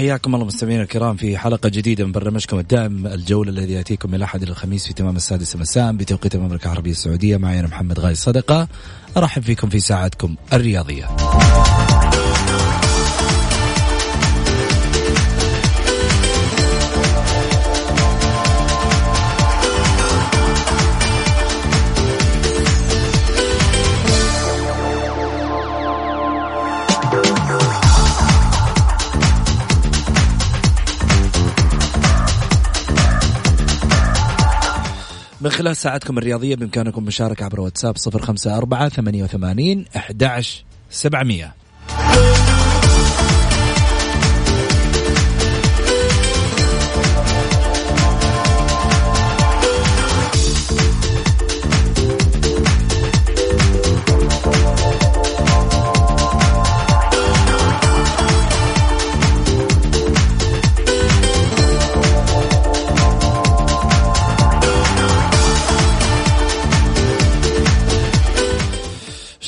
حياكم الله مستمعينا الكرام في حلقة جديدة من برنامجكم الدائم الجولة الذي يأتيكم من الأحد إلى الخميس في تمام السادسة مساء بتوقيت المملكة العربية السعودية معي أنا محمد غاي صدقة أرحب فيكم في ساعتكم الرياضية. من خلال ساعتكم الرياضية بإمكانكم المشاركة عبر واتساب 054 88 11 700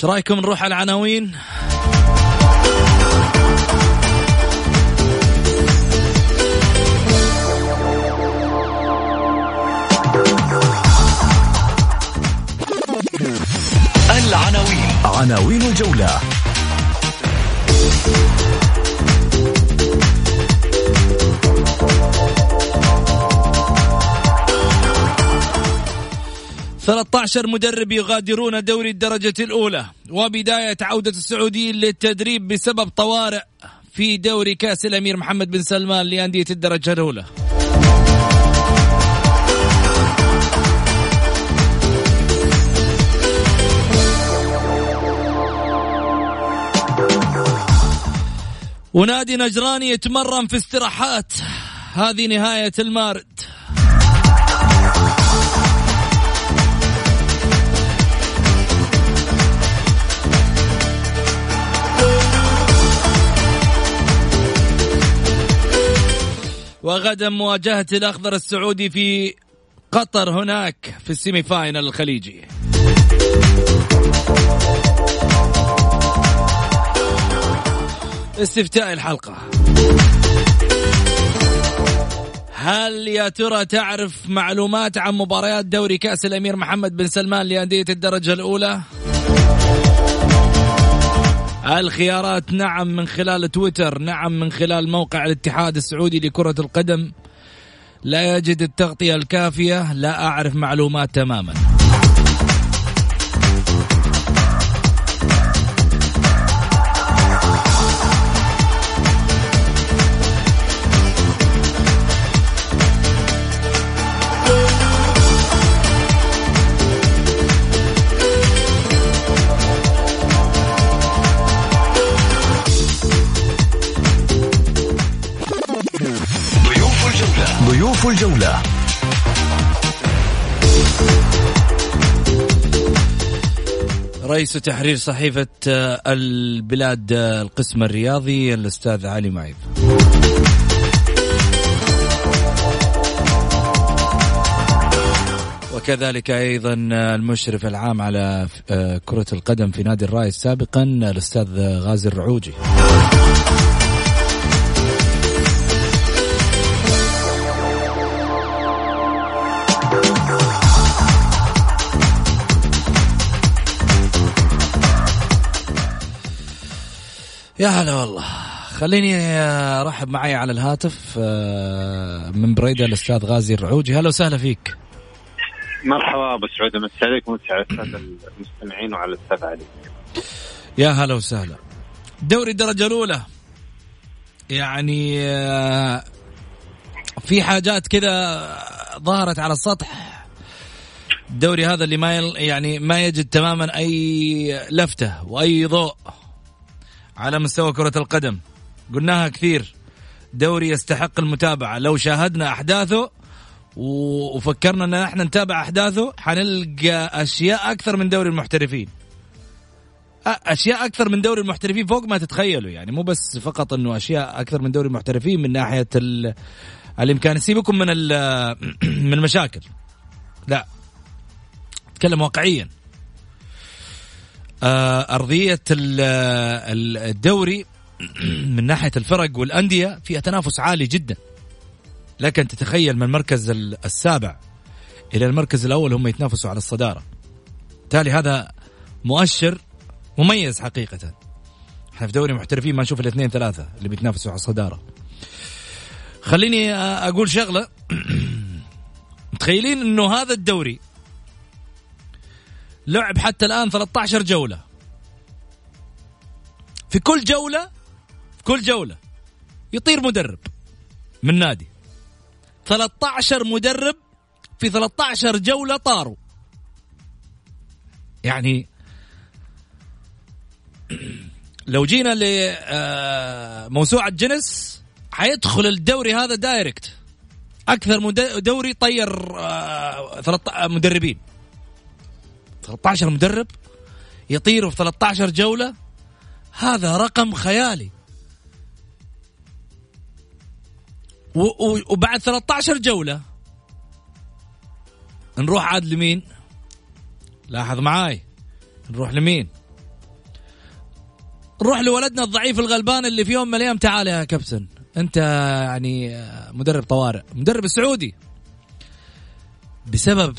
إيش رأيكم نروح على العناوين؟ العناوين. عناوين الجولة. 13 مدرب يغادرون دوري الدرجة الأولى. وبداية عودة السعوديين للتدريب بسبب طوارئ في دوري كأس الأمير محمد بن سلمان لأندية الدرجة الأولى. ونادي نجران يتمرن في استراحات. هذه نهاية المارد. وغدا مواجهة الأخضر السعودي في قطر هناك في ال semi final الخليجي استفتاء الحلقة هل يا ترى تعرف معلومات عن مباريات دوري كأس الأمير محمد بن سلمان لأندية الدرجة الأولى؟ الخيارات نعم من خلال تويتر نعم من خلال موقع الاتحاد السعودي لكرة القدم. لا يجد التغطية الكافية لا أعرف معلومات تماما. ضيوف الجولة رئيس تحرير صحيفة آه، البلاد آه، القسم الرياضي الأستاذ علي معيب وكذلك أيضا المشرف العام على آه، كرة القدم في نادي الراي سابقا الأستاذ غازي الرعوجي. يا هلا والله. خليني أرحب معي على الهاتف آه، من بريده الأستاذ غازي الرعوجي. هلا وسهلا فيك. مرحبا أبو سعود. امسي عليك ومسي على الساده المستمعين وعلى الأستاذ علي. يا هلا وسهلا. دوري الدرجة الأولى. يعني آه، في حاجات كذا ظهرت على السطح. الدوري هذا اللي ما يعني ما يجد تماما أي لفتة وأي ضوء. على مستوى كرة القدم. قلناها كثير. دوري يستحق المتابعة. لو شاهدنا أحداثه وفكرنا إن إحنا نتابع أحداثه حنلقى أشياء أكثر من دوري المحترفين. أشياء أكثر من دوري المحترفين فوق ما تتخيلوا. يعني مو بس فقط إنه أشياء أكثر من دوري المحترفين من ناحية الإمكان. سيبكم من من المشاكل. لا. اتكلم واقعيا. أرضية الدوري من ناحية الفرق والأندية فيها تنافس عالي جدا. لك ان تتخيل من المركز السابع إلى المركز الأول هم يتنافسوا على الصدارة. بالتالي هذا مؤشر مميز حقيقة. إحنا في دوري محترفين ما نشوف الاثنين ثلاثة اللي بيتنافسوا على الصدارة. خليني أقول شغلة. متخيلين إنه هذا الدوري لعب حتى الآن 13 جولة. في كل جولة في كل جولة يطير مدرب من نادي. 13 مدرب في 13 جولة طاروا. يعني لو جينا لموسوعة جنس حيدخل الدوري هذا دايركت. أكثر دوري طير آه، مدربين. 13 مدرب يطيروا في 13 جولة هذا رقم خيالي وبعد 13 جولة نروح عاد لمين؟ لاحظ معاي نروح لمين؟ نروح لولدنا الضعيف الغلبان اللي في يوم من الأيام تعال يا كابتن أنت يعني مدرب طوارئ مدرب السعودي بسبب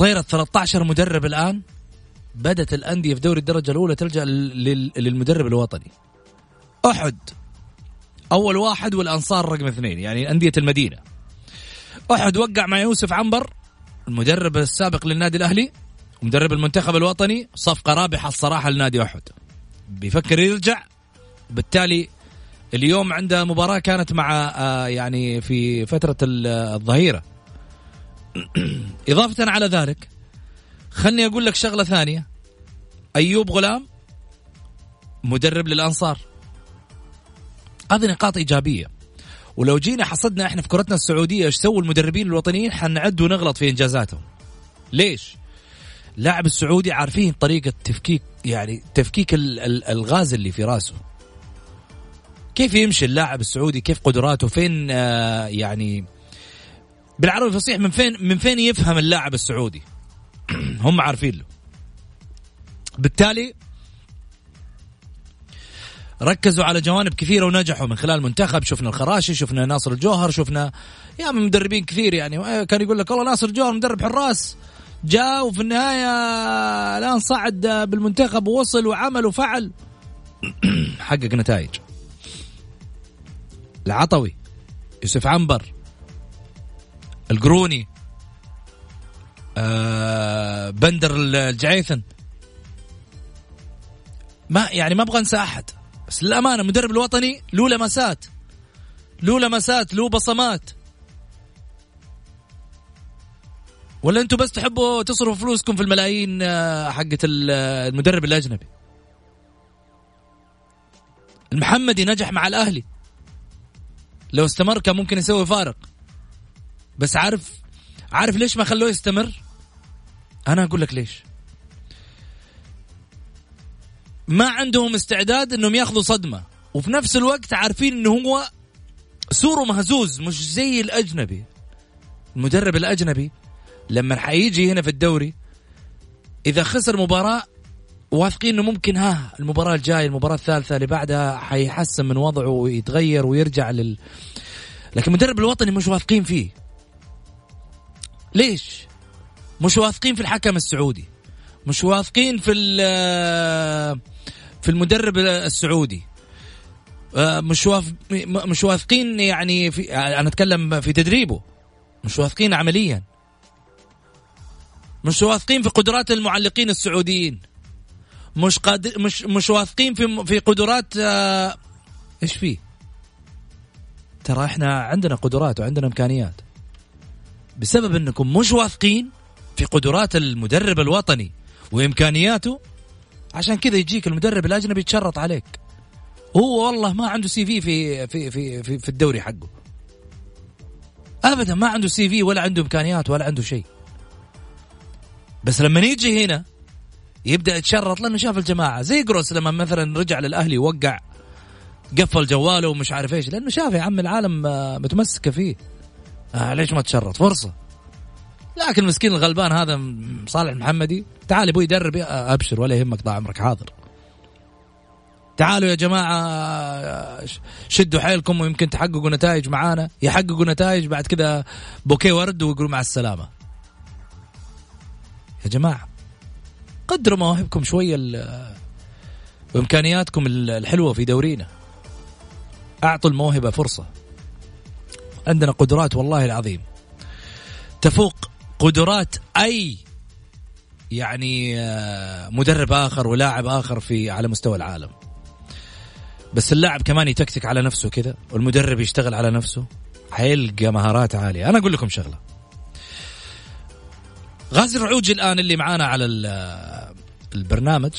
طيرة 13 مدرب الآن. بدت الأندية في دوري الدرجة الأولى تلجأ للمدرب الوطني. أحد. أول واحد والأنصار رقم اثنين يعني أندية المدينة. أحد وقع مع يوسف عنبر المدرب السابق للنادي الأهلي ومدرب المنتخب الوطني صفقة رابحة الصراحة لنادي أحد. بيفكر يرجع. بالتالي اليوم عنده مباراة كانت مع آه، يعني في فترة الظهيرة. اضافة على ذلك خلني أقول لك شغلة ثانية. أيوب غلام مدرب للأنصار. هذه نقاط إيجابية. ولو جينا حصدنا إحنا في كرتنا السعودية إيش سووا المدربين الوطنيين حنعد ونغلط في إنجازاتهم. ليش؟ اللاعب السعودي عارفين طريقة تفكيك يعني تفكيك الغاز اللي في راسه. كيف يمشي اللاعب السعودي؟ كيف قدراته؟ فين آه يعني بالعربي الفصيح من فين من فين يفهم اللاعب السعودي؟ هم عارفين له. بالتالي ركزوا على جوانب كثيرة ونجحوا من خلال المنتخب. شفنا الخراشي شفنا ناصر الجوهر شفنا يا من مدربين كثير يعني. كان يقول لك والله ناصر الجوهر مدرب حراس. جاء وفي النهاية الآن صعد بالمنتخب ووصل وعمل وفعل. حقق نتائج. العطوي يوسف عنبر. القروني آه بندر الجعيثن. ما يعني ما أبغى أنسى أحد بس للأمانة المدرب الوطني له لمسات له لمسات له بصمات. ولا أنتم بس تحبوا تصرفوا فلوسكم في الملايين آه، حقت المدرب الأجنبي. المحمدي نجح مع الأهلي. لو استمر كان ممكن يسوي فارق. بس عارف عارف ليش ما خلوه يستمر؟ أنا أقول لك ليش. ما عندهم استعداد إنهم ياخذوا صدمة وفي نفس الوقت عارفين إنه هو سوره مهزوز مش زي الأجنبي. المدرب الأجنبي لما حيجي هنا في الدوري إذا خسر مباراة واثقين إنه ممكن ها المباراة الجاية المباراة الثالثة اللي بعدها حيحسن من وضعه ويتغير ويرجع لل لكن المدرب الوطني مش واثقين فيه. ليش؟ مش واثقين في الحكم السعودي. مش واثقين في في المدرب السعودي. آه، مش مش واثقين يعني في أنا أتكلم في تدريبه. مش واثقين عمليا. مش واثقين في قدرات المعلقين السعوديين. مش قادر مش مش واثقين في في قدرات آه إيش فيه؟ ترى إحنا عندنا قدرات وعندنا إمكانيات. بسبب أنكم مش واثقين في قدرات المدرب الوطني وإمكانياته؟ عشان كذا يجيك المدرب الأجنبي يتشرط عليك. هو والله ما عنده CV في في في, في الدوري حقه. ابدا ما عنده CV ولا عنده إمكانيات ولا عنده شيء. بس لما يجي هنا يبدأ يتشرط لأنه شاف الجماعة. زي جروس لما مثلا رجع للأهلي وقع قفل جواله ومش عارف إيش لأنه شاف يا عم العالم آه، متمسكة فيه. آه ليش ما تشرط؟ فرصة. لكن المسكين الغلبان هذا صالح محمدي تعال أبوي يدرب أبشر ولا يهمك ضاع عمرك حاضر. تعالوا يا جماعة شدوا حيلكم ويمكن تحققوا نتائج معانا. يحققوا نتائج بعد كذا بوكيه ورد ويقولوا مع السلامة. يا جماعة قدروا مواهبكم شوية وإمكانياتكم الحلوة في دورينا. أعطوا الموهبة فرصة. عندنا قدرات والله العظيم. تفوق قدرات أي يعني آه، مدرب آخر ولاعب آخر في على مستوى العالم. بس اللاعب كمان يتكتك على نفسه كذا والمدرب يشتغل على نفسه حيلقى مهارات عالية. أنا أقول لكم شغلة. غازي الرعوجي الآن اللي معانا على البرنامج.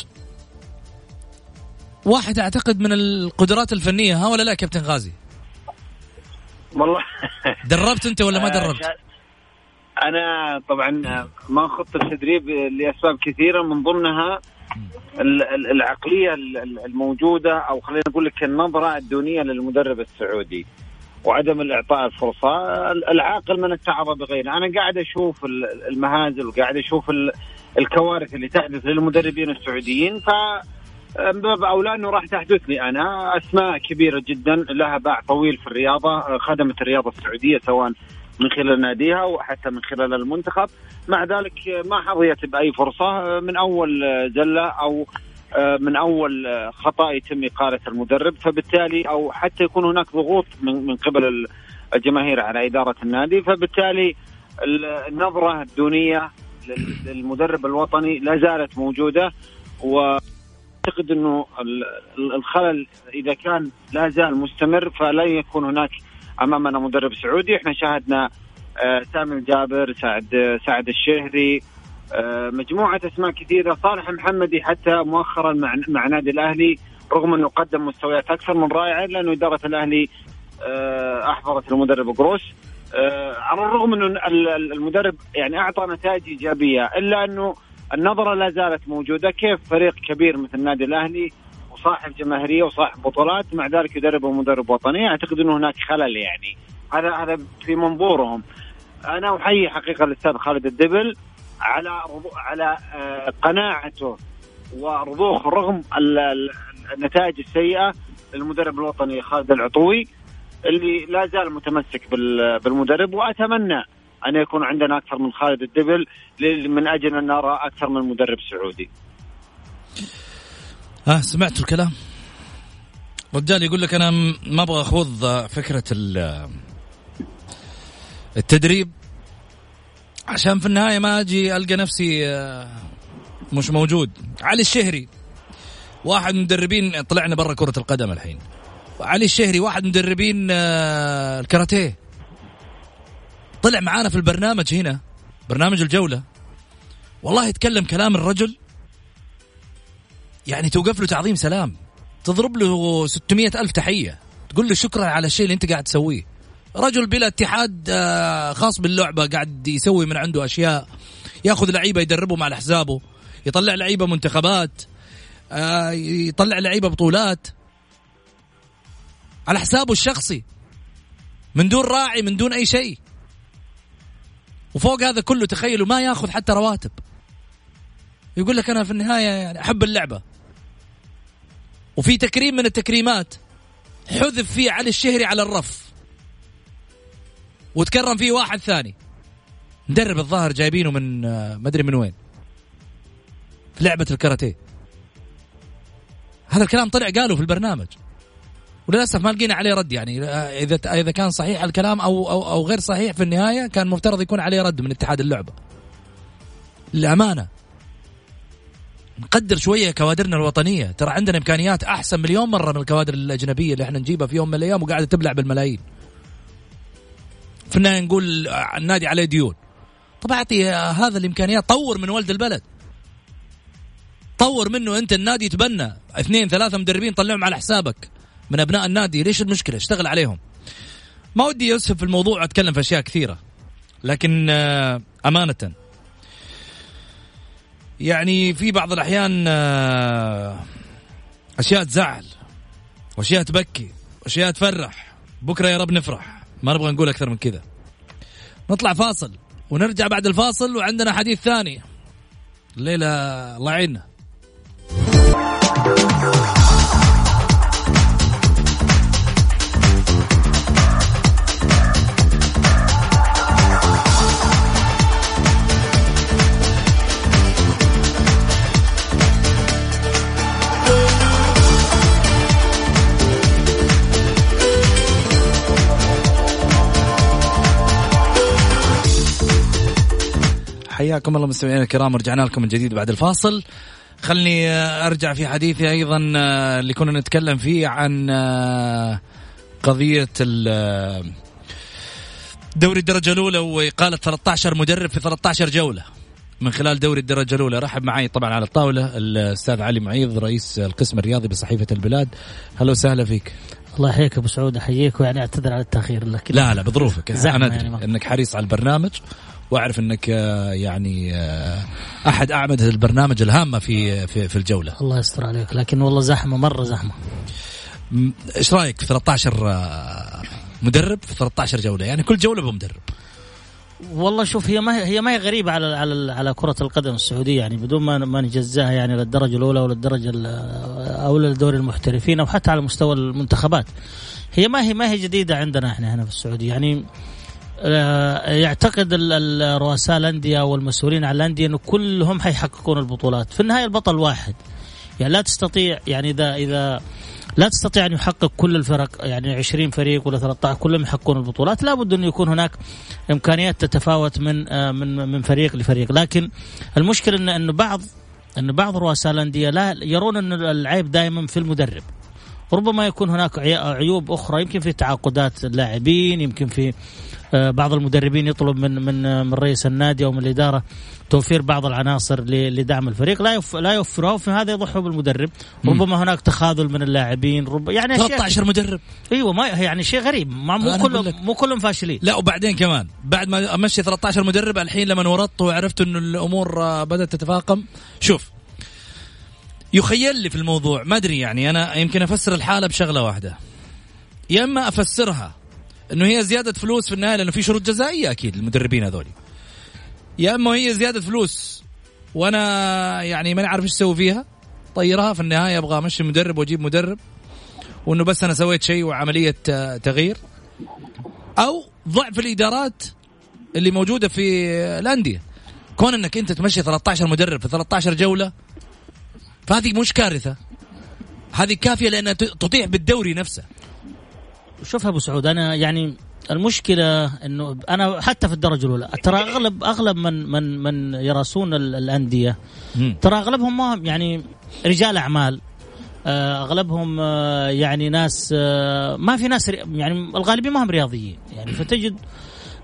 واحد أعتقد من القدرات الفنية ها ولا لا كابتن غازي؟ والله. دربت أنت ولا ما آه، دربت؟ أنا طبعا ما خضت التدريب لأسباب كثيرة. من ضمنها العقلية الموجودة أو خلينا نقول لك النظرة الدونية للمدرب السعودي وعدم الإعطاء الفرصة. العاقل من اتعظ بغيره. أنا قاعد أشوف المهازل وقاعد أشوف الكوارث اللي تحدث للمدربين السعوديين ف باب أولى إنه راح تحدث لي أنا. أسماء كبيرة جدا لها باع طويل في الرياضة خدمت الرياضة السعودية سواء من خلال ناديها وحتى من خلال المنتخب. مع ذلك ما حظيت بأي فرصة. من أول زلة أو من أول خطأ يتم إقالة المدرب. فبالتالي أو حتى يكون هناك ضغوط من من قبل الجماهير على إدارة النادي. فبالتالي النظرة الدونية للمدرب الوطني لا زالت موجودة واعتقد إنه الخلل إذا كان لا زال مستمر فلن يكون هناك أمامنا مدرب سعودي. إحنا شاهدنا آه، سامي الجابر سعد سعد الشهري آه، مجموعة أسماء كثيرة صالح محمدي حتى مؤخرا مع مع نادي الأهلي رغم إنه قدم مستويات أكثر من رائعة لأنه إدارة الأهلي آه، احضرت المدرب قروش. على الرغم انه المدرب يعني أعطى نتائج إيجابية إلا إنه النظرة لا زالت موجودة. كيف فريق كبير مثل النادي الأهلي وصاحب جماهيرية وصاحب بطولات مع ذلك يدربه مدرب وطني؟ أعتقد إنه هناك خلل يعني. هذا هذا في منظورهم. أنا أحيي حقيقة الأستاذ خالد الدبل على على آه، قناعته ورضوخ رغم النتائج السيئة للمدرب الوطني خالد العطوي اللي لا زال متمسك بالمدرب وأتمنى أن يكون عندنا أكثر من خالد الدبل من أجل أن نرى أكثر من مدرب سعودي. ها سمعت الكلام. رجال يقول لك أنا ما أبغى أخوض فكرة التدريب. عشان في النهاية ما أجي ألقى نفسي آه، مش موجود. علي الشهري واحد من مدربين طلعنا برا كرة القدم الحين. علي الشهري واحد من مدربين آه، الكاراتيه. طلع معانا في البرنامج هنا برنامج الجولة. والله يتكلم كلام الرجل يعني توقف له تعظيم سلام. تضرب له 600 ألف تحية. تقول له شكرا على الشيء اللي أنت قاعد تسويه. رجل بلا اتحاد آه، خاص باللعبة قاعد يسوي من عنده أشياء. ياخذ لعيبة يدربهم على حسابه. يطلع لعيبة منتخبات آه، يطلع لعيبة بطولات. على حسابه الشخصي. من دون راعي من دون أي شيء. وفوق هذا كله تخيلوا ما ياخذ حتى رواتب. يقول لك أنا في النهاية يعني أحب اللعبة. وفي تكريم من التكريمات حذف فيه علي الشهري على الرف. وتكرم فيه واحد ثاني. مدرب الظاهر جايبينه من آه، ما أدري من وين. في لعبة الكاراتيه. هذا الكلام طلع قاله في البرنامج. وللأسف ما لقينا عليه رد يعني. إذا إذا كان صحيح الكلام أو أو أو غير صحيح في النهاية كان مفترض يكون عليه رد من اتحاد اللعبة. للأمانة. نقدر شوية كوادرنا الوطنية. ترى عندنا إمكانيات أحسن مليون مرة من الكوادر الأجنبية اللي إحنا نجيبها في يوم من الأيام وقاعدة تبلع بالملايين. في النهاية نقول النادي عليه ديون. طب أعطي هذا الإمكانيات. طور من ولد البلد. طور منه أنت النادي يتبنى. اثنين ثلاثة مدربين طلعهم على حسابك. من أبناء النادي. ليش المشكلة؟ اشتغل عليهم. ما ودي اسهب في الموضوع واتكلم في أشياء كثيرة لكن آه، أمانة. يعني في بعض الأحيان آه، أشياء تزعل وأشياء تبكي وأشياء تفرح. بكرة يا رب نفرح. ما نبغى نقول أكثر من كذا. نطلع فاصل ونرجع بعد الفاصل وعندنا حديث ثاني. الليلة الله يعيننا. حياكم الله مستمعينا الكرام ورجعنا لكم من جديد بعد الفاصل. خلني أرجع في حديثي أيضا آه، اللي كنا نتكلم فيه عن آه، قضية آه، دوري الدرجة الأولى وإقالة 13 مدرب في 13 جولة. من خلال دوري الدرجة الأولى رحب معي طبعا على الطاولة الأستاذ علي معيض رئيس القسم الرياضي بصحيفة البلاد. هلا وسهلا فيك. الله يحييك أبو سعود أحييك ويعني أعتذر على التأخير لكن لا لا بظروفك. أنا أدري يعني أنك حريص على البرنامج. وأعرف إنك آه، يعني آه، أحد أعمدة البرنامج الهامة في في في الجولة. الله يستر عليك. لكن والله زحمة مرة زحمة. إيش رأيك في 13 آه، مدرب في 13 جولة؟ يعني كل جولة بمدرب والله شوف هي ما هي ما هي غريبة على على على كرة القدم السعودية. يعني بدون ما ما نجزأها يعني للدرجة الأولى ولا الدرجة ال- أو لدوري المحترفين أو حتى على مستوى المنتخبات. هي ما هي ما هي جديدة عندنا إحنا هنا في السعودية. يعني يعتقد ال- ال- رؤساء الأندية والمسؤولين عن الأندية إنه كلهم حيحققون البطولات. في النهاية البطل واحد. يعني لا تستطيع يعني إذا إذا لا تستطيع أن يحقق كل الفرق يعني 20 فريق ولا 13 كلهم يحققون البطولات. لابد انه يكون هناك إمكانيات تتفاوت من آه، من من فريق لفريق. لكن المشكلة إن انه بعض إن بعض رؤساء الأندية لا يرون إن العيب دائما في المدرب. ربما يكون هناك عي- عيوب أخرى يمكن في تعاقدات اللاعبين يمكن في آه، بعض المدربين يطلب من من آه، من رئيس النادي أو من الإدارة توفير بعض العناصر لدعم الفريق. لا يف لا يوفرها وفي هذا يضحوا بالمدرب. ربما هناك تخاذل من اللاعبين رب يعني أشياء 13 مدرب. أيوه ما يعني شيء غريب. ما مو كلهم. مو كلهم فاشلين. لا وبعدين كمان بعد ما أمشي 13 مدرب الحين لما ورطت وعرفت إنه الأمور آه، بدأت تتفاقم شوف يخيل لي في الموضوع ما أدري يعني أنا يمكن أفسر الحالة بشغلة واحدة. يا إما أفسرها إنه هي زيادة فلوس في النهاية لأنه في شروط جزائية أكيد للمدربين هذول. يا إما هي زيادة فلوس وأنا يعني ماني عارف إيش أسوي فيها طيرها في النهاية أبغى أمشي مدرب وأجيب مدرب وإنه بس أنا سويت شيء وعملية تغيير أو ضعف الإدارات اللي موجودة في الأندية. كون إنك أنت تمشي 13 مدرب في 13 جولة فهذه مش كارثة. هذه كافية لأنها تطيح بالدوري نفسه. شوف أبو سعود أنا يعني المشكلة إنه أنا حتى في الدرجة الأولى ترى اغلب أغلب من من من يراسون ال- الأندية ترى أغلبهم ما هم يعني رجال أعمال آه، أغلبهم آه، يعني ناس آه، ما في ناس يعني الغالبية ما هم رياضيين يعني فتجد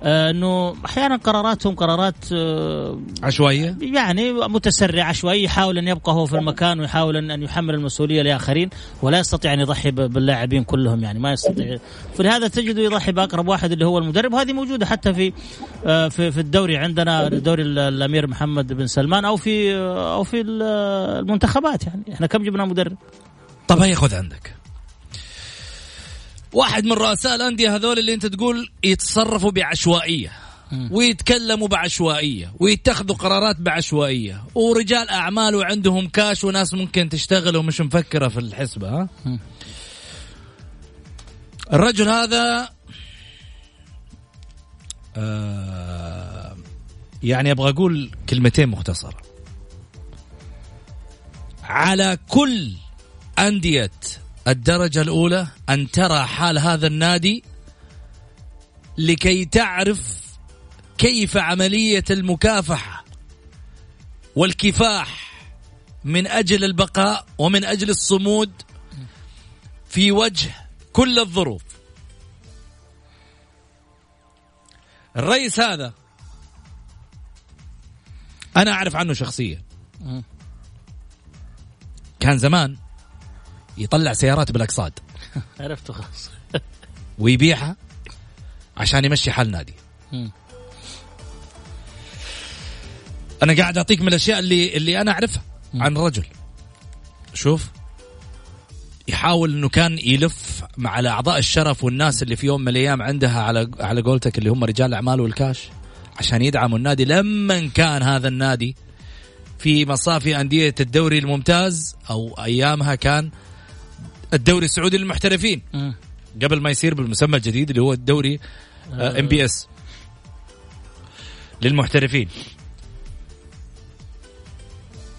إنه أحيانا قراراتهم قرارات آه، عشوائية؟ يعني متسرع عشوائي يحاول أن يبقى هو في المكان ويحاول ان يحمل المسؤولية لآخرين ولا يستطيع أن يضحي باللاعبين كلهم يعني ما يستطيع. فلهذا تجده يضحي بأقرب واحد اللي هو المدرب وهذه موجودة حتى في آه، في في الدوري عندنا دوري الأمير محمد بن سلمان أو في أو في المنتخبات يعني. إحنا كم جبنا مدرب؟ طب هي خذ عندك. واحد من رؤساء الأندية هذول اللي أنت تقول يتصرفوا بعشوائية ويتكلموا بعشوائية ويتخذوا قرارات بعشوائية ورجال أعمال وعندهم كاش وناس ممكن تشتغل ومش مفكرة في الحسبة ها؟ الرجل هذا آه يعني أبغى أقول كلمتين مختصرة. على كل أندية الدرجة الأولى أن ترى حال هذا النادي لكي تعرف كيف عملية المكافحة والكفاح من أجل البقاء ومن أجل الصمود في وجه كل الظروف. الرئيس هذا أنا أعرف عنه شخصيا. كان زمان يطلع سيارات بالاقصاد. عرفته خلاص. ويبيعها عشان يمشي حال نادي. أنا قاعد أعطيك من الأشياء اللي اللي أنا أعرفها عن الرجل شوف. يحاول إنه كان يلف مع أعضاء الشرف والناس اللي في يوم من الأيام عندها على على قولتك اللي هم رجال الاعمال والكاش عشان يدعموا النادي. لما كان هذا النادي في مصافي أندية الدوري الممتاز أو أيامها كان الدوري السعودي للمحترفين. قبل ما يصير بالمسمى الجديد اللي هو الدوري MBS للمحترفين.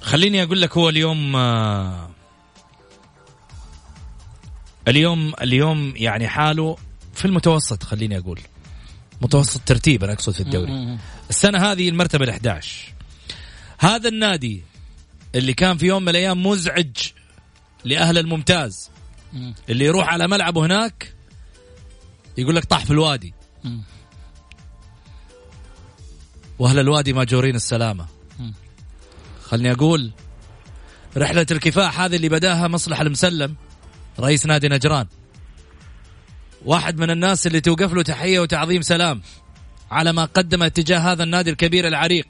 خليني أقول لك هو اليوم آه، اليوم اليوم يعني حاله في المتوسط خليني أقول. متوسط ترتيب أنا أقصد في الدوري. السنة هذه المرتبة ال 11 هذا النادي اللي كان في يوم من الأيام مزعج لأهل الممتاز. اللي يروح على ملعبه هناك يقول لك طاح في الوادي. وأهل الوادي ماجورين السلامة. خلني أقول رحلة الكفاح هذه اللي بدأها مصلح المسلم رئيس نادي نجران. واحد من الناس اللي توقف له تحية وتعظيم سلام على ما قدم اتجاه هذا النادي الكبير العريق.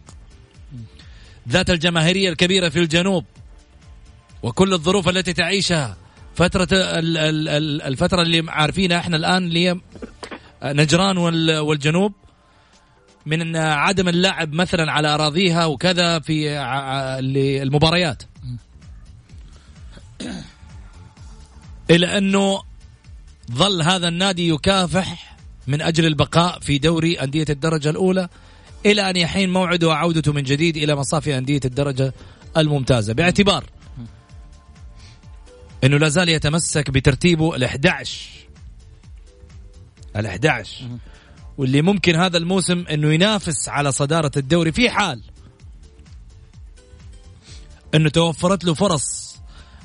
ذات الجماهيرية الكبيرة في الجنوب وكل الظروف التي تعيشها فترة الفترة اللي عارفينها إحنا الآن اللي هي نجران والجنوب من عدم اللعب مثلا على أراضيها وكذا في المباريات. إلى أنه ظل هذا النادي يكافح من أجل البقاء في دوري أندية الدرجة الأولى إلى أن يحين موعده وعودته من جديد إلى مصافي أندية الدرجة الممتازة. باعتبار إنه لا زال يتمسك بترتيبه ال11 ال11 واللي ممكن هذا الموسم إنه ينافس على صدارة الدوري. في حال إنه توفرت له فرص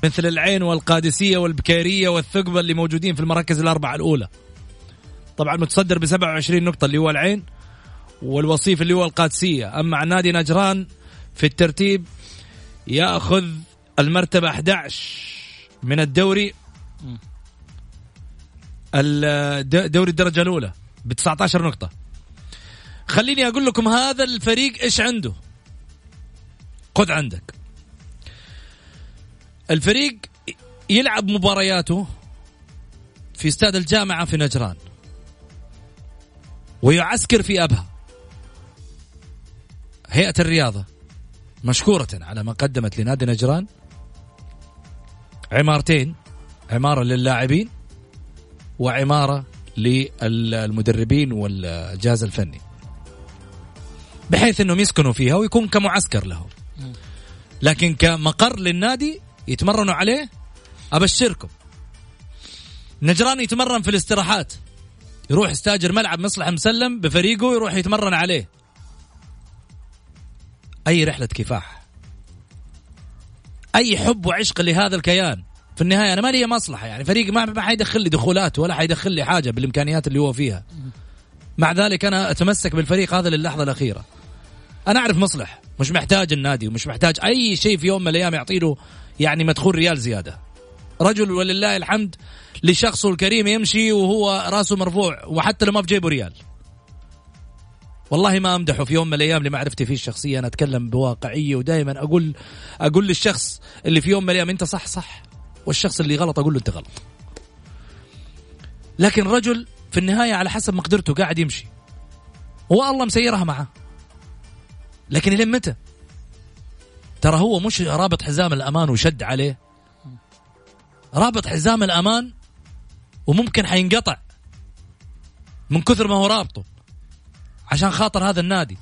مثل العين والقادسية والبكيرية والثقبة اللي موجودين في المراكز الأربعة الأولى. طبعا متصدر ب 27 نقطة اللي هو العين والوصيف اللي هو القادسية، أما نادي نجران في الترتيب يأخذ المرتبة 11 من الدوري دوري الدرجة الأولى ب 19 نقطة. خليني أقول لكم هذا الفريق إيش عنده. خذ عندك. الفريق يلعب مبارياته في استاد الجامعة في نجران. ويعسكر في أبها. هيئة الرياضة مشكورة على ما قدمت لنادي نجران. عمارتين عمارة للاعبين وعمارة للمدربين والجهاز الفني. بحيث إنهم يسكنوا فيها ويكون كمعسكر لهم. لكن كمقر للنادي يتمرنوا عليه أبشركم. نجران يتمرن في الاستراحات. يروح يستاجر ملعب مصلح مسلم بفريقه يروح يتمرن عليه. أي رحلة كفاح. أي حب وعشق لهذا الكيان. في النهاية أنا ما لي مصلحة يعني. فريق ما ما حيدخل لي دخولات ولا حيدخل لي حاجة بالإمكانيات اللي هو فيها. مع ذلك أنا أتمسك بالفريق هذا للحظة الأخيرة. أنا أعرف مصلح. مش محتاج النادي ومش محتاج أي شيء في يوم من الأيام يعطي له يعني مدخول ريال زيادة. رجل ولله الحمد لشخصه الكريم يمشي وهو راسه مرفوع وحتى لو ما بجيبه ريال. والله ما أمدحه في يوم من الأيام لمعرفتي فيه الشخصية. أنا أتكلم بواقعية ودائما أقول أقول للشخص اللي في يوم من الأيام أنت صح صح. والشخص اللي غلط أقول له أنت غلط. لكن رجل في النهاية على حسب مقدرته قاعد يمشي. هو الله مسيرها معه. لكن إلى متى؟ ترى هو مش رابط حزام الأمان وشد عليه. رابط حزام الأمان وممكن حينقطع من كثر ما هو رابطه. عشان خاطر هذا النادي.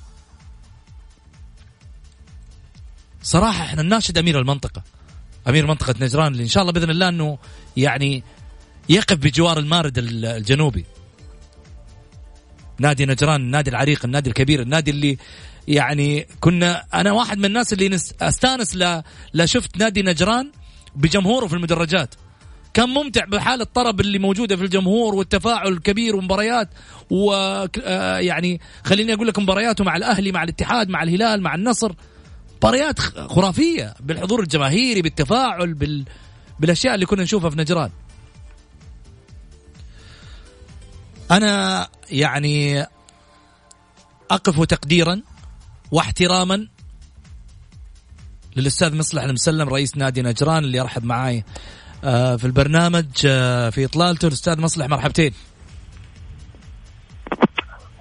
صراحة إحنا نناشد أمير المنطقة. أمير منطقة نجران اللي إن شاء الله بإذن الله إنه يعني يقف بجوار المارد الجنوبي. نادي نجران النادي العريق النادي الكبير النادي اللي يعني كنا أنا واحد من الناس اللي أستانس لا لا شفت نادي نجران بجمهوره في المدرجات. كان ممتع بحال الطرب اللي موجودة في الجمهور والتفاعل الكبير ومباريات ويعني آه، خليني أقول لك مبارياته مع الأهلي مع الاتحاد مع الهلال مع النصر. مباريات خرافية بالحضور الجماهيري بالتفاعل بال... بالأشياء اللي كنا نشوفها في نجران. أنا يعني أقف تقديرا واحتراما للأستاذ مصلح المسلم رئيس نادي نجران اللي رحب معاي في البرنامج آه، في اطلالته الاستاذ مصلح مرحبتين.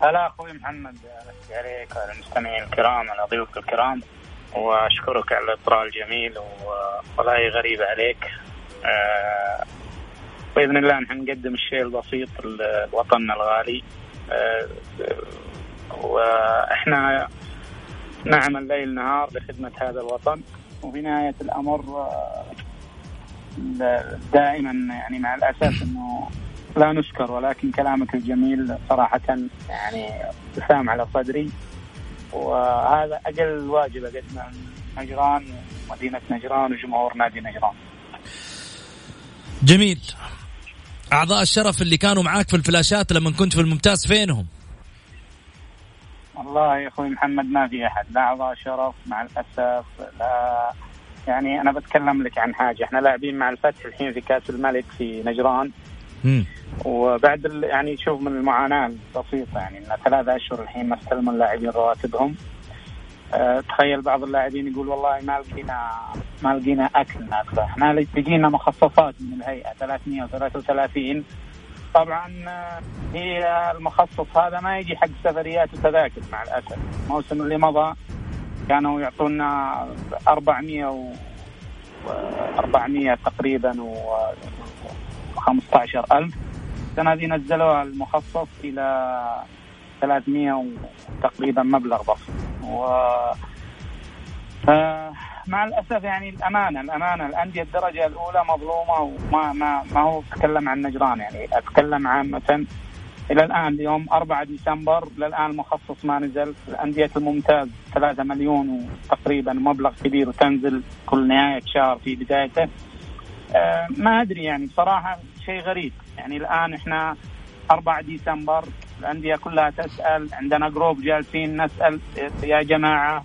هلا أخوي محمد عليك وعلى المستمعين الكرام على ضيوفك الكرام وأشكرك على الاطراء الجميل والله غريبه عليك. آه، بإذن الله نحن نقدم الشيء البسيط لوطننا الغالي. وإحنا نعمل ليل نهار لخدمة هذا الوطن وفي نهايه الأمر دائما يعني مع الأسف إنه لا نشكر ولكن كلامك الجميل صراحة يعني سام على صدري وهذا أقل واجب اقدمه نجران ومدينه نجران وجمهور نادي نجران. جميل. أعضاء الشرف اللي كانوا معاك في الفلاشات لما كنت في الممتاز فينهم؟ والله يا أخوي محمد ما في أحد لا أعضاء شرف مع الأسف لا يعني أنا بتكلم لك عن حاجة. إحنا لاعبين مع الفتح الحين في كأس الملك في نجران. مم. وبعد يعني شوف من المعاناة البسيطة يعني إن ثلاثة أشهر الحين ما استلموا اللاعبين رواتبهم. أه تخيل بعض اللاعبين يقول والله ما لقينا ما لقينا أكل ناكله. إحنا لقينا مخصصات من الهيئة 333 طبعا آه، هي المخصص هذا ما يجي حق سفريات وتذاكر مع الأسف. الموسم اللي مضى كانوا يعطونا 400 و 400 تقريبا و 15000 السنة هذه نزلوها المخصص إلى 300 تقريبا مبلغ بسيط و مع الأسف يعني الأمانة الأمانة الأندية الدرجة الأولى مظلومة وما ما ما هو أتكلم عن نجران يعني أتكلم عامة إلى الآن اليوم 4 ديسمبر للان المخصص ما نزل الأندية الممتاز 3 مليون تقريبا مبلغ كبير وتنزل كل نهاية شهر في بدايته. أه ما أدري يعني بصراحة شيء غريب. يعني الآن إحنا 4 ديسمبر الأندية كلها تسأل عندنا جروب جالسين نسأل يا جماعة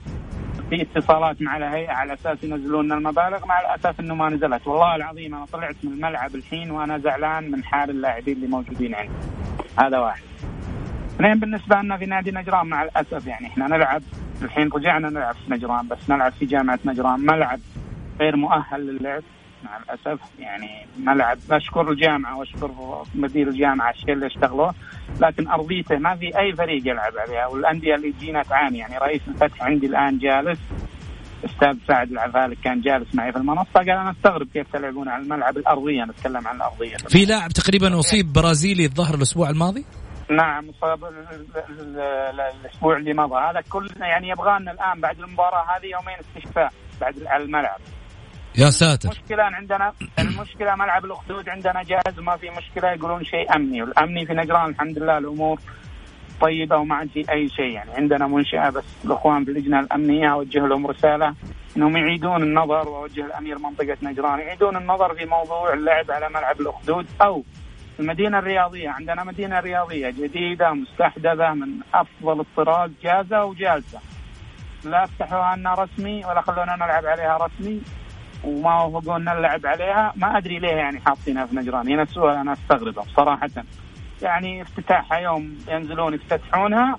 في اتصالات مع الهيئة على أساس ينزلون لنا المبالغ مع الاسف إنه ما نزلت. والله العظيم أنا طلعت من الملعب الحين وأنا زعلان من حال اللاعبين اللي موجودين عندي. هذا واحد. اثنين بالنسبة لنا في نادي نجران مع الأسف يعني إحنا نلعب الحين رجعنا نلعب في نجران بس نلعب في جامعة نجران. ملعب غير مؤهل للعب مع الأسف يعني ملعب. أشكر الجامعة وأشكر مدير الجامعة الشيء اللي اشتغلوه. لكن أرضيته ما في أي فريق يلعب عليها والأندية اللي تجينا تعاني يعني رئيس الفتح عندي الآن جالس أستاذ سعد العفالك كان جالس معي في المنصة قال أنا أستغرب كيف تلعبون على الملعب الأرضية نتكلم عن الأرضية. في لاعب تقريبا أصيب برازيلي الظهر الأسبوع الماضي؟ نعم صاب الأسبوع اللي مضى. هذا كل يعني يبغى لنا الآن بعد المباراة هذه يومين استشفاء بعد على الملعب. يا ساتر. المشكلة عندنا المشكلة ملعب الأخدود عندنا جاهز وما في مشكلة يقولون شيء أمني. والأمني في نجران الحمد لله الأمور طيبة وما عندي أي شيء. يعني عندنا منشأة بس الأخوان في اللجنة الأمنية أوجه لهم رسالة أنهم يعيدون النظر وأوجه الأمير منطقة نجران. يعيدون النظر في موضوع اللعب على ملعب الأخدود أو المدينة الرياضية. عندنا مدينة رياضية جديدة مستحدثة من أفضل الطرق جاهزة وجالسة. لا فتحوها لنا رسمي ولا خلونا نلعب عليها رسمي. وما وافقونا نلعب عليها ما أدري ليه يعني حاطينها في نجران هي نفسها أنا أستغربها صراحة يعني افتتاحها يوم ينزلون يفتتحونها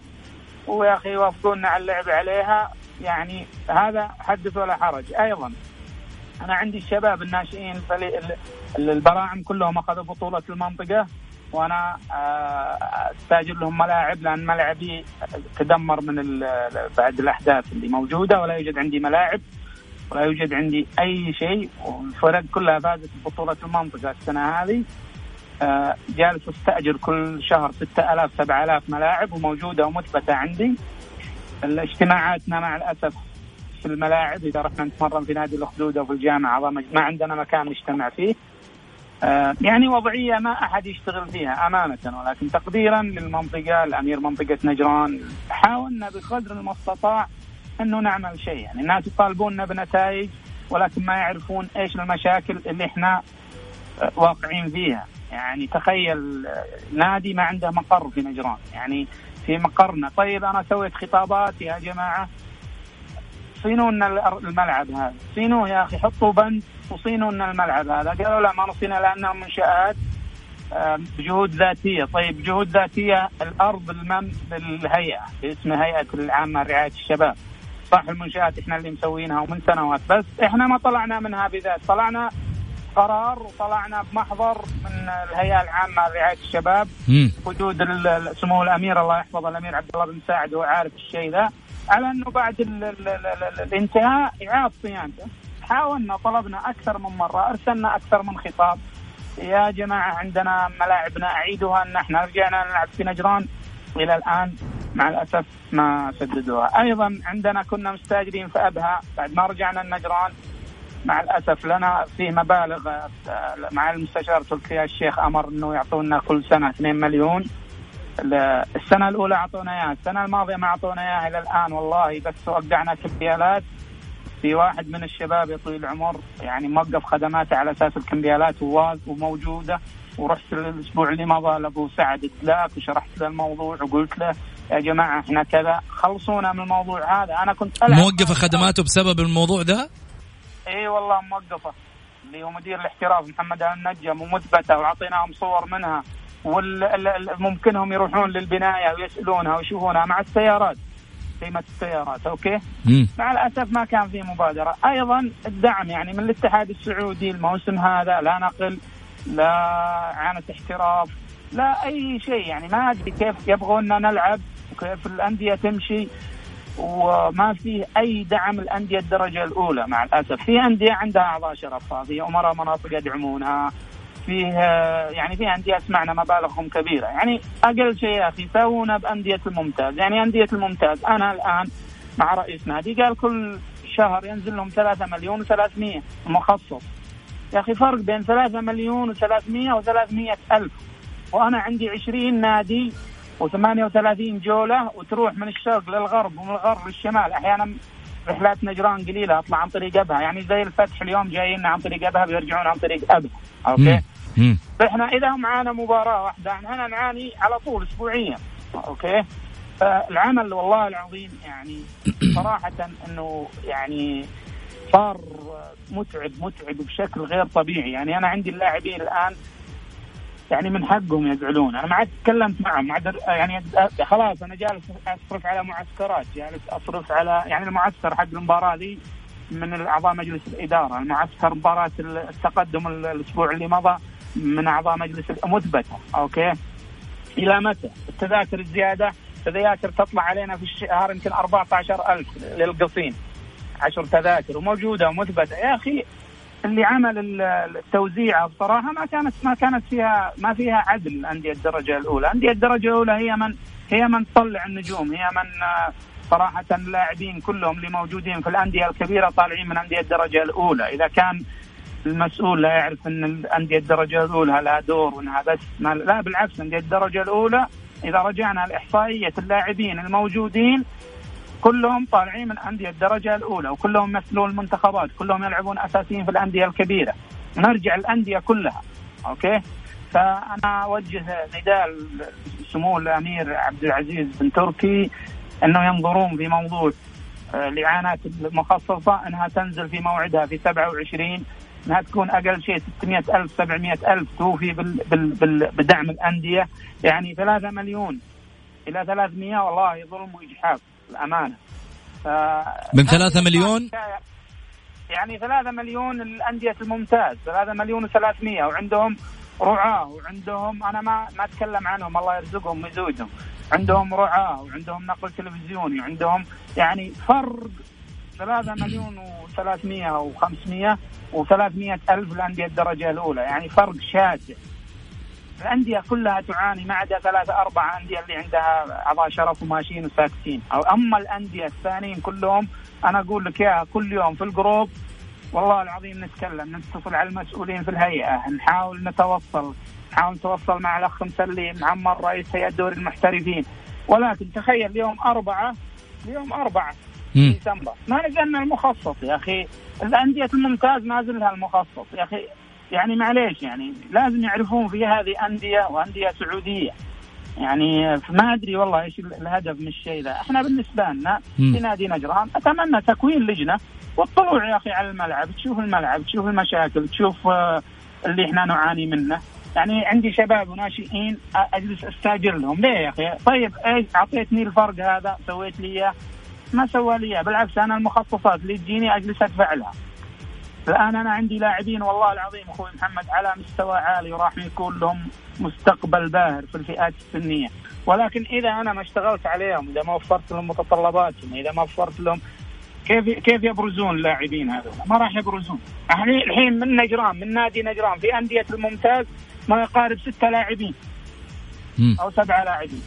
ويا أخي يوافقونا على اللعب عليها. يعني هذا حدث ولا حرج. أيضا أنا عندي الشباب الناشئين البراعم كلهم أخذوا بطولة المنطقة وأنا آه، أستاجر لهم ملاعب لأن ملعبي تدمر من بعد الأحداث اللي موجودة ولا يوجد عندي ملاعب. ولا يوجد عندي أي شيء والفرق كلها فازت ببطولة المنطقة السنة هذه. آه، جالس أستأجر كل شهر 6000 7000 ملاعب وموجودة ومثبتة عندي. اجتماعاتنا مع الأسف في الملاعب إذا رحنا نتمرن في نادي الأخدود أو في الجامعة ما عندنا مكان نجتمع فيه. آه، يعني وضعية ما أحد يشتغل فيها أمانة ولكن تقديرا للمنطقة الامير منطقة نجران حاولنا بقدر المستطاع أنه نعمل شيء. يعني الناس يطالبوننا بنتائج ولكن ما يعرفون إيش المشاكل اللي إحنا آه، واقعين فيها. يعني تخيل آه، نادي ما عنده مقر في نجران. يعني في مقرنا. طيب أنا سويت خطابات يا جماعة. صينوا لنا الملعب هذا. صينوه يا أخي حطوا بند وصينوا لنا الملعب هذا. قالوا لا ما نصينا لانها منشآت بجهود ذاتية. طيب جهود ذاتية الأرض المم للهيئه باسم هيئة العامة لرعاية الشباب. صح المنشآت إحنا اللي مسوينها ومن سنوات. بس إحنا ما طلعنا منها بذات. طلعنا قرار وطلعنا بمحضر من الهيئة العامة لرعاية الشباب. وجود سمو الأمير الله يحفظه الأمير عبد الله بن ساعد هو عارف الشيء ذا على إنه بعد ال ال ال الانتهاء اعاده صيانته. حاولنا طلبنا أكثر من مرة أرسلنا أكثر من خطاب. يا جماعة عندنا ملاعبنا أعيدوها ان إحنا رجعنا نلعب في نجران. إلى الآن مع الأسف ما سددوها. أيضا عندنا كنا مستأجرين في أبها بعد ما رجعنا النجران مع الأسف لنا في مبالغ مع المستشار تركيا الشيخ أمر إنه يعطونا كل سنة 2 مليون. السنة الأولى أعطونا إياها السنة الماضية ما أعطونا إياها إلى الآن والله بس وقعنا كمبيالات في واحد من الشباب يا طويل العمر يعني موقف خدماته على أساس الكمبيالات وموجودة ورحت الأسبوع اللي مضى لابو سعد الدلاك وشرحت له الموضوع وقلت له يا جماعة إحنا كذا. خلصونا من الموضوع هذا. أنا كنت موقفة خدماته بسبب الموضوع ده؟ إي والله موقفة. اللي هو مدير الاحتراف محمد النجم ومثبتة واعطيناهم صور منها وممكنهم يروحون للبناية ويسألونها ويشوفونها مع السيارات. قيمة السيارات أوكي؟ مم. مع الأسف ما كان في مبادرة. أيضا الدعم يعني من الاتحاد السعودي الموسم هذا لا نقل لا عانة احتراف لا أي شيء. يعني ما أدري كيف يبغوننا نلعب. وكيف الأندية تمشي وما في أي دعم الأندية الدرجة الأولى مع الأسف. في أندية عندها اعضاء شرف في أمراء مناطق يدعمونها فيه يعني في أندية سمعنا مبالغهم كبيرة. يعني أقل شيء يا أخي سوونا بأندية الممتاز. يعني أندية الممتاز أنا الآن مع رئيس نادي قال كل شهر ينزل لهم 3 مليون و300 مخصص. يا أخي فرق بين 3 مليون و300 و300 ألف. وأنا عندي 20 نادي و38 جولة وتروح من الشرق للغرب ومن الغرب للشمال. أحيانا رحلات نجران قليلة أطلع عن طريق أبها. يعني زي الفتح اليوم جايين عن طريق أبها بيرجعون عن طريق أبها. أوكي؟ فإحنا إذا معانا مباراة واحدة إحنا نعاني على طول اسبوعيا. أوكي؟ فالعمل والله العظيم يعني صراحة إنه يعني صار متعب متعب بشكل غير طبيعي. يعني أنا عندي اللاعبين الآن يعني من حقهم يزعلون. أنا ما عاد تكلمت معهم عاد يعني خلاص أنا جالس أصرف على معسكرات جالس أصرف على يعني المعسكر حق المباراة ذي من أعضاء مجلس الإدارة المعسكر مباراة التقدم الأسبوع اللي مضى من أعضاء مجلس مثبته أوكي؟ إلى متى؟ التذاكر الزيادة تذاكر تطلع علينا في الشهر يمكن 14000 للقصيم. 10 تذاكر وموجودة ومثبتة. يا أخي اللي عمل التوزيع بصراحة ما كانت ما كانت فيها ما فيها عدل انديه الدرجة الأولى، انديه الدرجة الأولى هي من هي من تطلع النجوم، هي من صراحة اللاعبين كلهم اللي موجودين في الأندية الكبيرة طالعين من أندية الدرجة الأولى، إذا كان المسؤول لا يعرف أن الأندية الدرجة الأولى لها دور وانها بس. لا بالعكس أندية الدرجة الأولى إذا رجعنا لإحصائية اللاعبين الموجودين كلهم طالعين من أندية الدرجة الأولى وكلهم يمثلون المنتخبات كلهم يلعبون أساسيين في الأندية الكبيرة. نرجع الأندية كلها أوكي؟ فأنا أوجه نداء سمو الأمير عبد العزيز بن تركي إنه ينظرون في موضوع آه، الإعانات المخصصة إنها تنزل في موعدها في 27 إنها تكون أقل شيء 600 ألف 700 ألف توفي بدعم الأندية يعني 3 مليون إلى 300 والله ظلم وإجحاف. الأمانة. من 3 مليون؟ يعني 3 مليون الأندية الممتاز 3 مليون و300 وعندهم رعاة وعندهم أنا ما ما أتكلم عنهم الله يرزقهم ويزودهم عندهم رعاة وعندهم نقل تلفزيوني وعندهم يعني فرق 3 مليون و300 و500 و300 ألف الأندية الدرجة الأولى. يعني فرق شاسع. الأندية كلها تعاني ما عدا ثلاثة أربعة أندية اللي عندها أعضاء شرف وماشيين وساكتين. أو أما الأندية الثانيين كلهم أنا أقول لك يا كل يوم في الجروب والله العظيم نتكلم نتصل على المسؤولين في الهيئة نحاول نتوصل نحاول نتوصل مع الأخ مسلي معمر رئيس هيئة دوري المحترفين. ولكن تخيل اليوم أربعة اليوم أربعة ديسمبر. ما نزلنا المخصص يا أخي. الأندية الممتاز ما زلها المخصص يا أخي. يعني معليش يعني لازم يعرفون في هذه أندية وأندية سعودية. يعني ما أدري والله إيش الهدف من الشيء ذا، إحنا بالنسبة لنا في نادي نجران أتمنى تكوين لجنة. والطلوع يا أخي على الملعب تشوف الملعب تشوف المشاكل تشوف آه، اللي إحنا نعاني منه. يعني عندي شباب وناشئين أجلس أستاجر لهم. ليه يا أخي؟ طيب إيش؟ أعطيتني الفرق هذا سويت لي إياه. ما سوى لي بالعكس أنا المخصصات اللي تجيني أجلس أدفع لها. الان أنا عندي لاعبين والله العظيم أخوي محمد على مستوى عالي وراح يكون لهم مستقبل باهر في الفئات السنية ولكن إذا أنا ما اشتغلت عليهم إذا ما وفرت لهم متطلباتهم إذا ما وفرت لهم كيف كيف يبرزون اللاعبين هذول؟ ما راح يبرزون. الحين من نجران من نادي نجران في أندية الممتاز ما يقارب ستة لاعبين أو سبعة لاعبين.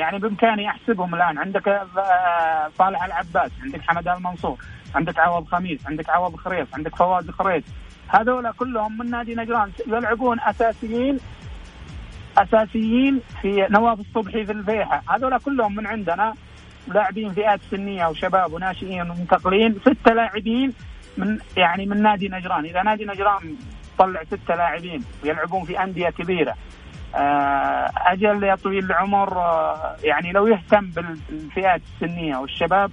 يعني بإمكاني أحسبهم الآن. عندك آه، صالح العباس، عندك حمد المنصور، عندك عوض خميس، عندك عوض خريف، عندك فواز خريف. هذول كلهم من نادي نجران يلعبون أساسيين أساسيين في نواف الصبحي في الفيحة، هذول كلهم من عندنا لاعبين فئات سنية وشباب وناشئين ومنتقلين. ستة لاعبين من يعني من نادي نجران. إذا نادي نجران طلع ستة لاعبين ويلعبون في أندية كبيرة أجل يا طويل العمر آه، يعني لو يهتم بالفئات السنية والشباب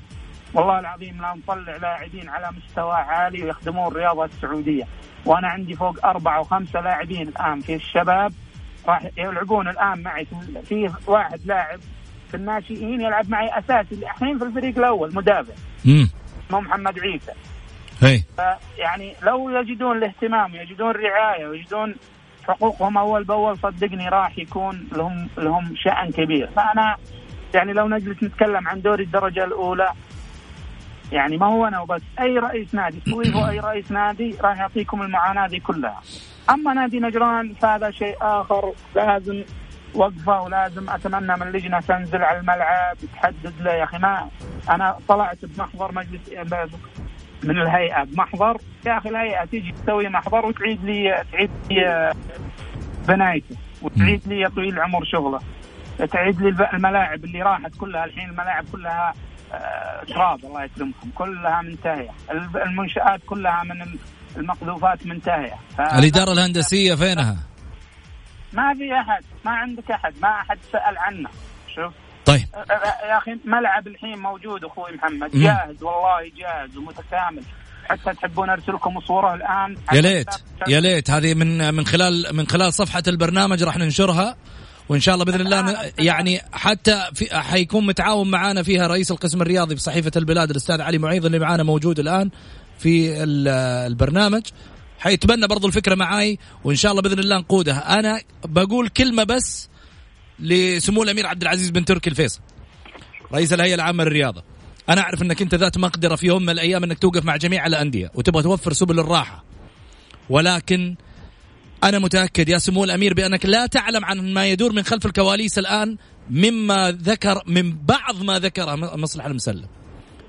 والله العظيم لا نطلع لاعبين على مستوى عالي ويخدمون الرياضة السعودية. وأنا عندي فوق أربعة وخمسه لاعبين الآن في الشباب راح يلعبون الآن معي في واحد لاعب في الناشئين يلعب معي أساسي الحين في الفريق الأول مدافع. امم محمد عيسى. يعني لو يجدون الاهتمام يجدون الرعايه ويجدون حقوقهم أول بأول صدقني راح يكون لهم لهم شأن كبير. فأنا يعني لو نجلس نتكلم عن دوري الدرجة الأولى يعني ما هو أنا وبس. أي رئيس نادي استضيفوا أي رئيس نادي راح يعطيكم المعاناة دي كلها. أما نادي نجران فهذا شيء آخر لازم وقفة ولازم أتمنى من اللجنه تنزل على الملعب تحدد له. يا أخي ما أنا طلعت بمحضر مجلس من الهيئة بمحضر يا أخي الهيئة تيجي تسوي محضر وتعيد لي تعيد لي بنايته وتعيد لي يا طويل العمر شغله. تعيد لي الملاعب اللي راحت كلها الحين الملاعب كلها آه، تراب الله يكرمكم كلها منتهية. المنشآت كلها من المقذوفات منتهية. الإدارة الهندسية فينها؟ ما في أحد ما عندك أحد ما أحد سأل عنه شوف. طيب. يا أخي ملعب الحين موجود أخوي محمد. جاهز والله جاهز ومتكامل. حتى تحبون ارسل لكم صورة الآن؟ يا ليت يا ليت. هذه من من خلال من خلال صفحة البرنامج راح ننشرها وإن شاء الله بإذن الله يعني حتى في حيكون متعاون معنا فيها رئيس القسم الرياضي في صحيفة البلاد الأستاذ علي معيض اللي معانا موجود الآن في البرنامج. حيتبنى برضو الفكرة معاي وإن شاء الله بإذن الله نقودها أنا بقول كلمة بس لسمو الأمير عبد العزيز بن تركي الفيصل رئيس الهيئة العامة للرياضة. أنا أعرف إنك أنت ذات مقدرة في يوم من الأيام إنك توقف مع جميع الأندية وتبغى توفر سبل الراحة. ولكن أنا متأكد يا سمو الأمير بأنك لا تعلم عن ما يدور من خلف الكواليس الآن مما ذكر من بعض ما ذكره مصلح المسلم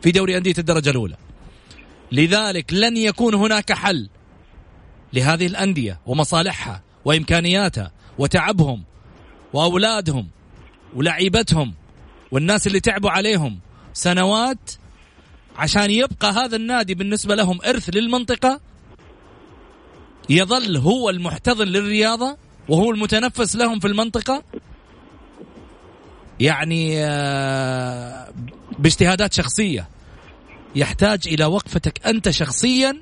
في دوري أندية الدرجة الأولى. لذلك لن يكون هناك حل لهذه الأندية ومصالحها وإمكانياتها وتعبهم وأولادهم ولعيبتهم والناس اللي تعبوا عليهم سنوات عشان يبقى هذا النادي بالنسبة لهم إرث للمنطقة يظل هو المحتضن للرياضة وهو المتنفس لهم في المنطقة. يعني آه، باجتهادات شخصية. يحتاج إلى وقفتك أنت شخصيا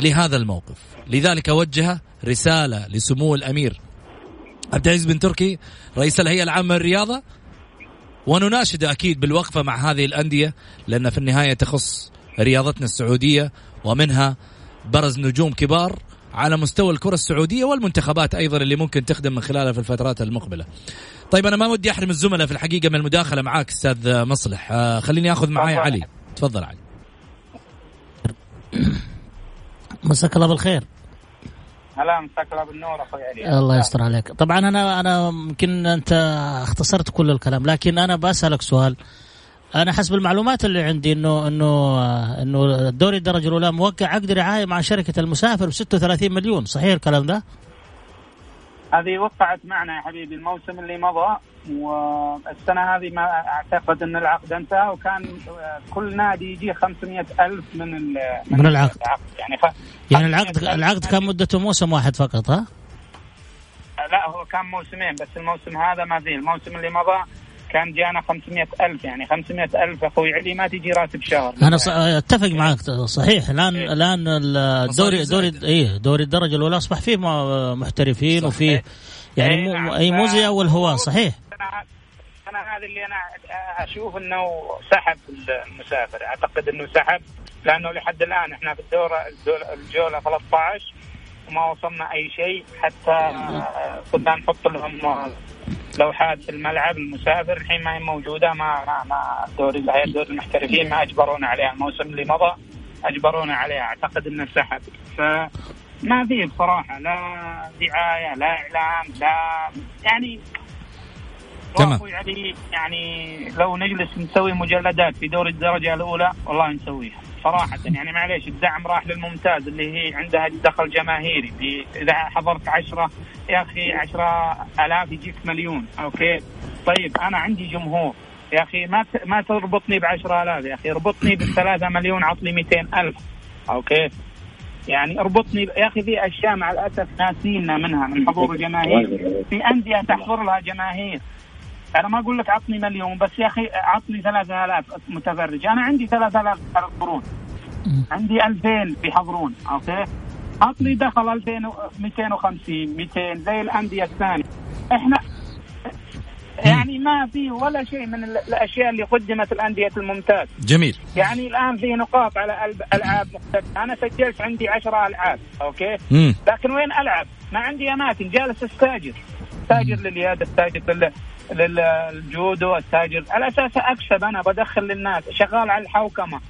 لهذا الموقف. لذلك وجه رسالة لسمو الأمير. عبد العزيز بن تركي رئيس الهيئة العامة للرياضة. ونناشد أكيد بالوقفة مع هذه الأندية لأن في النهاية تخص رياضتنا السعودية ومنها برز نجوم كبار على مستوى الكرة السعودية والمنتخبات أيضا اللي ممكن تخدم من خلالها في الفترات المقبلة. طيب أنا ما ودي أحرم الزملاء في الحقيقة من المداخلة معاك أستاذ مصلح. آه خليني أخذ معاي علي. تفضل علي. مساك الله بالخير. هلا مساك الله بالنور أخوي علي. الله يستر عليك. طبعا أنا أنا يمكن أنت اختصرت كل الكلام لكن أنا بسألك سؤال. أنا حسب المعلومات اللي عندي انه إنه إنه الدوري الدرجة الأولى موقع عقد رعاية مع شركة المسافر ب 36 مليون صحيح الكلام ده؟ هذه وقعت معنا يا حبيبي الموسم اللي مضى والسنة هذه ما أعتقد أن العقد انتهى وكان كل نادي يجي 500 ألف من من, من العقد. يعني ف... يعني العقد العقد كان مدته موسم واحد فقط ها؟ لا هو كان موسمين بس الموسم هذا ما زين. الموسم اللي مضى كان جانا 500 ألف يعني 500 ألف. أخوي علي ما تجي راتب شهر. أنا أتفق معك صحيح. الآن إيه؟ الآن الدوري دوري إيه دوري الدرجة الأولى أصبح فيه محترفين وفيه يعني إيه، مو أي مو زي أول صحيح أنا هذا اللي أنا أشوف أنه سحب المسافر. أعتقد أنه سحب لأنه لحد الآن إحنا في الدورة الجولة 13 وما وصلنا أي شيء حتى كنا نحط لهم لوحات في الملعب المسافر. الحين ما هي موجودة ما ما ما دوري دوري المحترفين ما اجبرونا عليها. الموسم اللي مضى اجبرونا عليها. أعتقد إنه سحب. فما في بصراحة لا دعاية لا إعلام لا يعني تمام. يعني يعني لو نجلس نسوي مجلدات في دوري الدرجة الأولى والله نسويها. صراحة يعني معليش الدعم راح للممتاز اللي هي عندها دخل جماهيري. إذا حضرت عشرة يا أخي عشرة آلاف يجيك مليون. أوكي؟ طيب أنا عندي جمهور. يا أخي ما ما تربطني بعشرة آلاف. يا أخي اربطني بالثلاثة مليون عطني 200 ألف. Okay؟ يعني اربطني يا أخي في أشياء مع الأسف ناسينا منها من حضور الجماهير في أندية تحضر لها جماهير. أنا ما أقول لك عطني مليون بس يا أخي عطني 3000 متفرج. أنا عندي 3000 يحضرون. عندي 2000 بيحضرون okay؟ عطني دخل 2000 250 200 زي الأندية الثانية. إحنا يعني ما في ولا شيء من الأشياء اللي قدمت الأندية الممتاز. جميل. يعني الآن في نقاط على ألعاب مختلفة. أنا سجلت عندي 10 ألعاب okay؟ مم. لكن وين ألعب؟ ما عندي أماكن. جالس أستاجر. أستاجر لليد أستاجر للجودو استاجر على أساس أكسب أنا بدخل للناس شغال على الحوكمة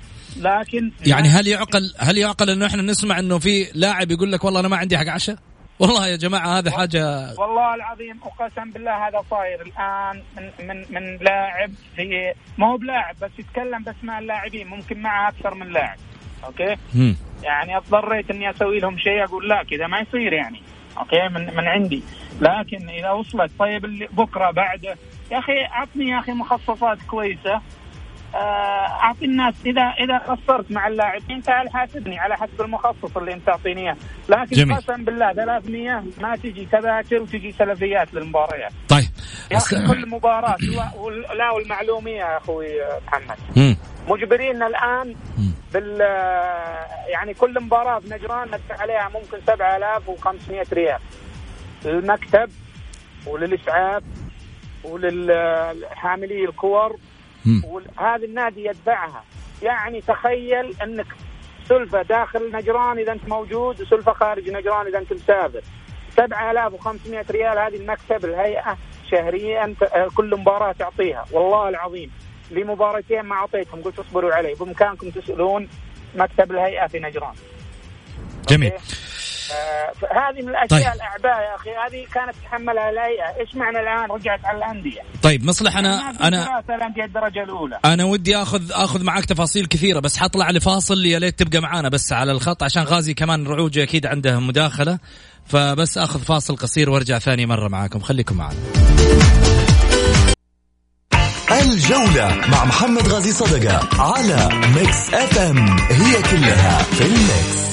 لكن يعني هل يعقل هل يعقل إنه إحنا نسمع إنه في لاعب يقول لك والله أنا ما عندي حق عشاء؟ والله يا جماعة هذا حاجة والله العظيم أقسم بالله هذا صاير الآن من من من لاعب في ما هو بلاعب بس يتكلم باسماء اللاعبين ممكن معه أكثر من لاعب okay? م. يعني أضطريت إني أسوي لهم شيء أقول لا كذا ما يصير يعني okay? من من عندي. لكن إذا وصلت طيب اللي بكرة بعده يا أخي عطني يا أخي مخصصات كويسة. أعطي الناس إذا إذا قصرت مع اللاعبين تعال حاسبني على حسب المخصص اللي أنت تعطيني إياه. لكن قسم بالله 300 ما تجي تذاكر وتجي سلفيات للمباريات. طيب. يا كل مباراة لا والمعلومية يا أخوي محمد. م. مجبرين الآن بال يعني كل مباراة بنجران ندفع عليها ممكن 7500 ريال. للمكتب وللإسعاف وللحاملي الكور. وهذا النادي يدفعها يعني تخيل أنك سلفة داخل نجران إذا أنت موجود وسلفة خارج نجران إذا أنت مسافر. 7500 ريال هذه المكتب الهيئة شهريا كل مباراة تعطيها. والله العظيم لمباراتين ما أعطيتهم. قلت اصبروا علي بامكانكم تسألون مكتب الهيئة في نجران. جميل. آه هذه من الأشياء طيب. الأعباء يا أخي هذه كانت تحملها الهيئه إيش معنى الآن؟ رجعت على الأندية. طيب مصلح أنا أنا الانديه الدرجة الأولى. أنا ودي اخذ آخذ معك تفاصيل كثيرة بس حطلع لفاصل يا ليت تبقى معانا بس على الخط عشان غازي كمان رعوجي أكيد عنده مداخلة. فبس آخذ فاصل قصير وارجع ثاني مرة معاكم. خليكم معنا. الجولة مع محمد غازي صدقة على Mix FM. هي كلها في ال mix.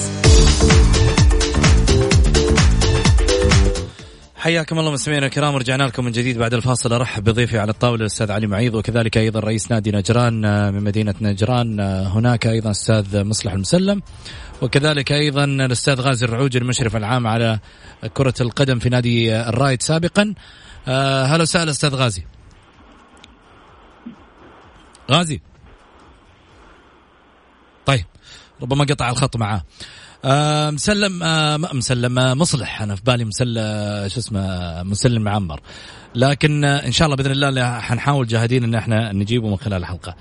حياكم الله مستمعينا الكرام ورجعنا لكم من جديد بعد الفاصل. أرحب بضيفي على الطاولة الأستاذ علي معيض وكذلك أيضا رئيس نادي نجران آه، من مدينة نجران. آه، هناك أيضا أستاذ مصلح المسلم وكذلك أيضا الأستاذ غازي الرعوج المشرف العام على كرة القدم في نادي الرايد سابقا. آه، هلا وسهلا أستاذ غازي. غازي. طيب ربما قطع الخط معاه. آه مسلم آه مسلم آه مصلح. أنا في بالي مسل آه شو اسمه مسلم معمر لكن آه إن شاء الله بإذن الله حنحاول جاهدين إن إحنا نجيبه من خلال الحلقة.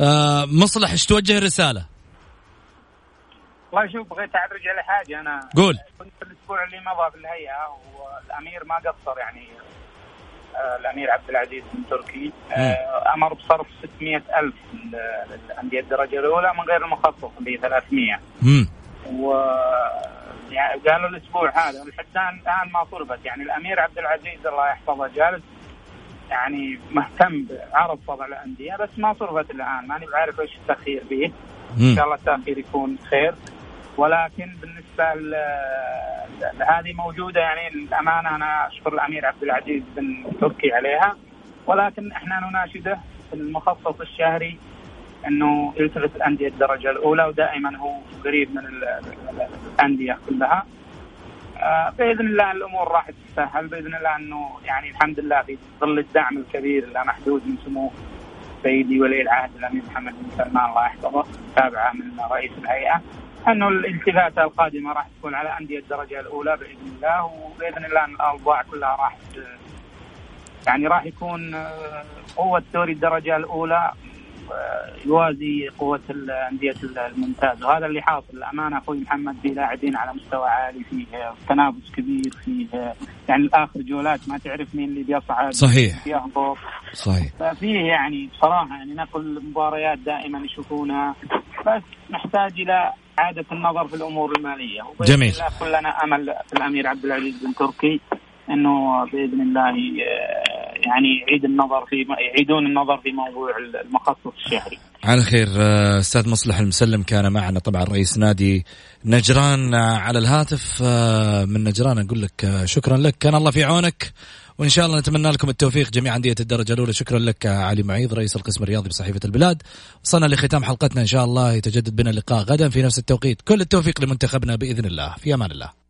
آه مصلح إيش توجه الرسالة؟ والله شوف بغيت أعرج على حاجة. أنا قول. كنت الأسبوع اللي مضى في الهيئة والأمير ما قصر يعني. آه الأمير عبد العزيز بن تركي. آه أمر بصرف 600 ألف للأندية الدرجة الأولى من غير المخصص ب 300 امم و يعني قالوا الأسبوع هذا لحد الان ما صرفت يعني الأمير عبد العزيز الله يحفظه جالس يعني مهتم بعرض وضع الأندية بس ما صرفت الآن ماني بعرف إيش التأخير به. إن شاء الله التأخير يكون خير. ولكن بالنسبة لهذه موجودة يعني الأمانة أنا أشكر الأمير عبد العزيز بن تركي عليها. ولكن إحنا نناشده في المخصص الشهري أنه يلتفت الأندية الدرجة الأولى ودائما هو قريب من الأندية كلها. آه، بإذن الله الأمور راح تتسهل. بإذن الله أنه يعني الحمد لله في ظل الدعم الكبير اللامحدود من سمو سيدي ولي العهد الأمير محمد بن سلمان الله يحفظه تابعة من رئيس الهيئة أنه الالتفاته القادمة راح تكون على أندية الدرجة الأولى بإذن الله وبإذن الله أن الأوضاع كلها راح يعني راح يكون آه، قوة دوري الدرجة الأولى يوازي قوة الأندية الممتاز وهذا اللي حاصل. الأمانة أخوي محمد في لاعبين على مستوى عالي فيه تنافس كبير فيه يعني اخر جولات ما تعرف مين اللي بيصعد صحيح. بيهبط. صحيح. ففيه يعني بصراحة يعني نقل مباريات دائما يشوفونها بس نحتاج إلى اعاده النظر في الأمور المالية. جميل. كلنا أمل في الأمير عبد العزيز بن تركي. إنه بإذن الله يعني يعيد النظر في يعيدون النظر في موضوع المخصص الشهري. على خير آه، أستاذ مصلح المسلم كان معنا طبعا رئيس نادي نجران آه، على الهاتف آه، من نجران. أقول لك شكرا لك. كان الله في عونك وإن شاء الله نتمنى لكم التوفيق جميع انديه الدرجة الأولى. شكرا لك علي معيض رئيس القسم الرياضي بصحيفة البلاد. وصلنا لختام حلقتنا إن شاء الله. يتجدد بنا اللقاء غدا. في نفس التوقيت كل التوفيق لمنتخبنا بإذن الله. في أمان الله.